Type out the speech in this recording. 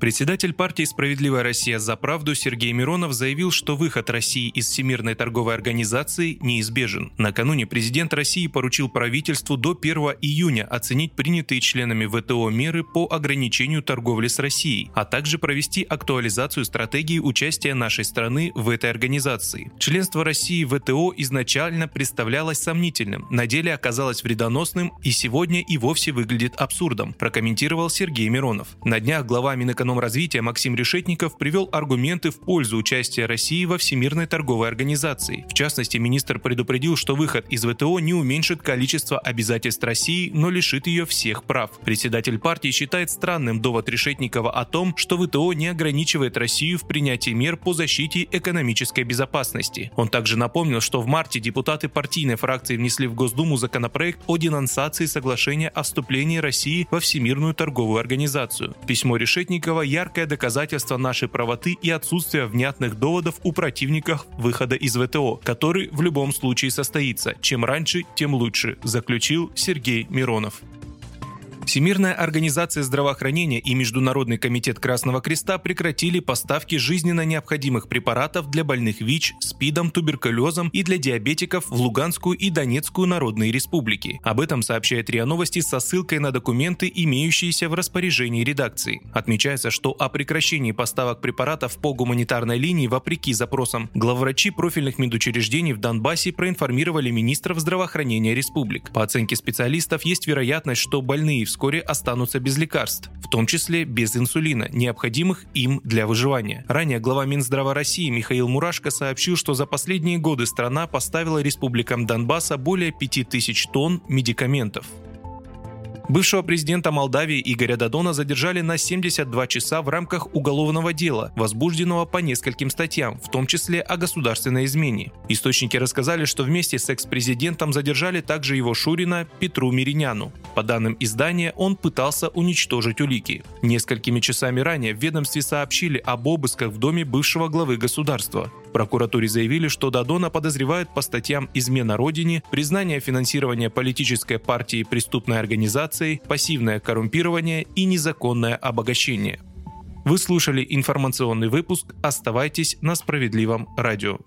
Председатель партии «Справедливая Россия за правду» Сергей Миронов заявил, что выход России из Всемирной торговой организации неизбежен. Накануне президент России поручил правительству до 1 июня оценить принятые членами ВТО меры по ограничению торговли с Россией, а также провести актуализацию стратегии участия нашей страны в этой организации. Членство России в ВТО изначально представлялось сомнительным, на деле оказалось вредоносным и сегодня и вовсе выглядит абсурдом, прокомментировал Сергей Миронов. На днях глава Минэкономики развития Максим Решетников привел аргументы в пользу участия России во Всемирной торговой организации. В частности, министр предупредил, что выход из ВТО не уменьшит количество обязательств России, но лишит ее всех прав. Председатель партии считает странным довод Решетникова о том, что ВТО не ограничивает Россию в принятии мер по защите экономической безопасности. Он также напомнил, что в марте депутаты партийной фракции внесли в Госдуму законопроект о денонсации соглашения о вступлении России во Всемирную торговую организацию. Письмо Решетникова яркое доказательство нашей правоты и отсутствия внятных доводов у противников выхода из ВТО, который в любом случае состоится. Чем раньше, тем лучше, заключил Сергей Миронов. Всемирная организация здравоохранения и Международный комитет Красного Креста прекратили поставки жизненно необходимых препаратов для больных ВИЧ, СПИДом, туберкулезом и для диабетиков в Луганскую и Донецкую народные республики. Об этом сообщает РИА Новости со ссылкой на документы, имеющиеся в распоряжении редакции. Отмечается, что о прекращении поставок препаратов по гуманитарной линии вопреки запросам главврачи профильных медучреждений в Донбассе проинформировали министров здравоохранения республик. По оценке специалистов, есть вероятность, что больные в вскоре останутся без лекарств, в том числе без инсулина, необходимых им для выживания. Ранее глава Минздрава России Михаил Мурашко сообщил, что за последние годы страна поставила республикам Донбасса более 5000 тонн медикаментов. Бывшего президента Молдавии Игоря Дадона задержали на 72 часа в рамках уголовного дела, возбужденного по нескольким статьям, в том числе о государственной измене. Источники рассказали, что вместе с экс-президентом задержали также его Шурина Петру Мириняну. По данным издания, он пытался уничтожить улики. Несколькими часами ранее в ведомстве сообщили об обысках в доме бывшего главы государства прокуратуре заявили, что Дадона подозревают по статьям «Измена Родине», «Признание финансирования политической партии преступной организацией», «Пассивное коррумпирование» и «Незаконное обогащение». Вы слушали информационный выпуск. Оставайтесь на справедливом радио.